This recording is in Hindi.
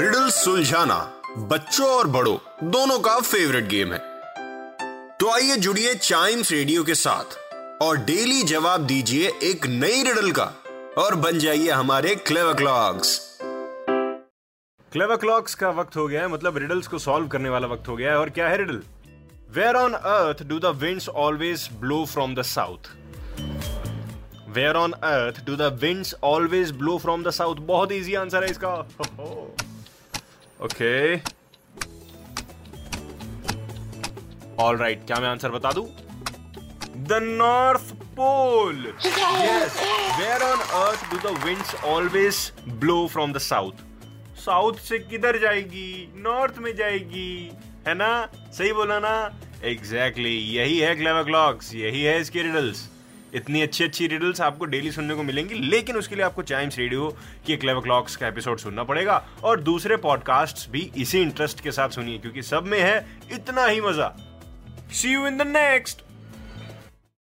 रिडल सुलझाना बच्चों और बड़ों, दोनों का फेवरेट गेम है। तो आइए जुड़िए चाइम्स रेडियो के साथ और डेली जवाब दीजिए एक नई रिडल का और बन जाइए हमारे क्लेवर क्लॉक्स क्लेवर क्लॉक्स का वक्त हो गया है मतलब रिडल्स को सॉल्व करने वाला वक्त हो गया है। और क्या है riddle where on earth do the winds always blow from the south where on earth do the winds always blow from the south बहुत इजी आंसर है इसका। ओके ऑल राइट क्या मैं आंसर बता दूँ? The north pole yes where on earth do the winds always blow from the south south से किधर जाएगी? नॉर्थ में जाएगी. है ना? सही बोला ना? एग्जैक्टली exactly, यही है क्लेवर क्लॉक्स यही है इसकी रिडल्स इतनी अच्छी अच्छी रिडल्स आपको डेली सुनने को मिलेंगी, लेकिन उसके लिए आपको चाइम्स रेडियो की क्लेव क्लॉक्स का एपिसोड सुनना पड़ेगा, और दूसरे पॉडकास्ट भी इसी इंटरेस्ट के साथ सुनिए, क्योंकि सब में है इतना ही मज़ा। See you in the next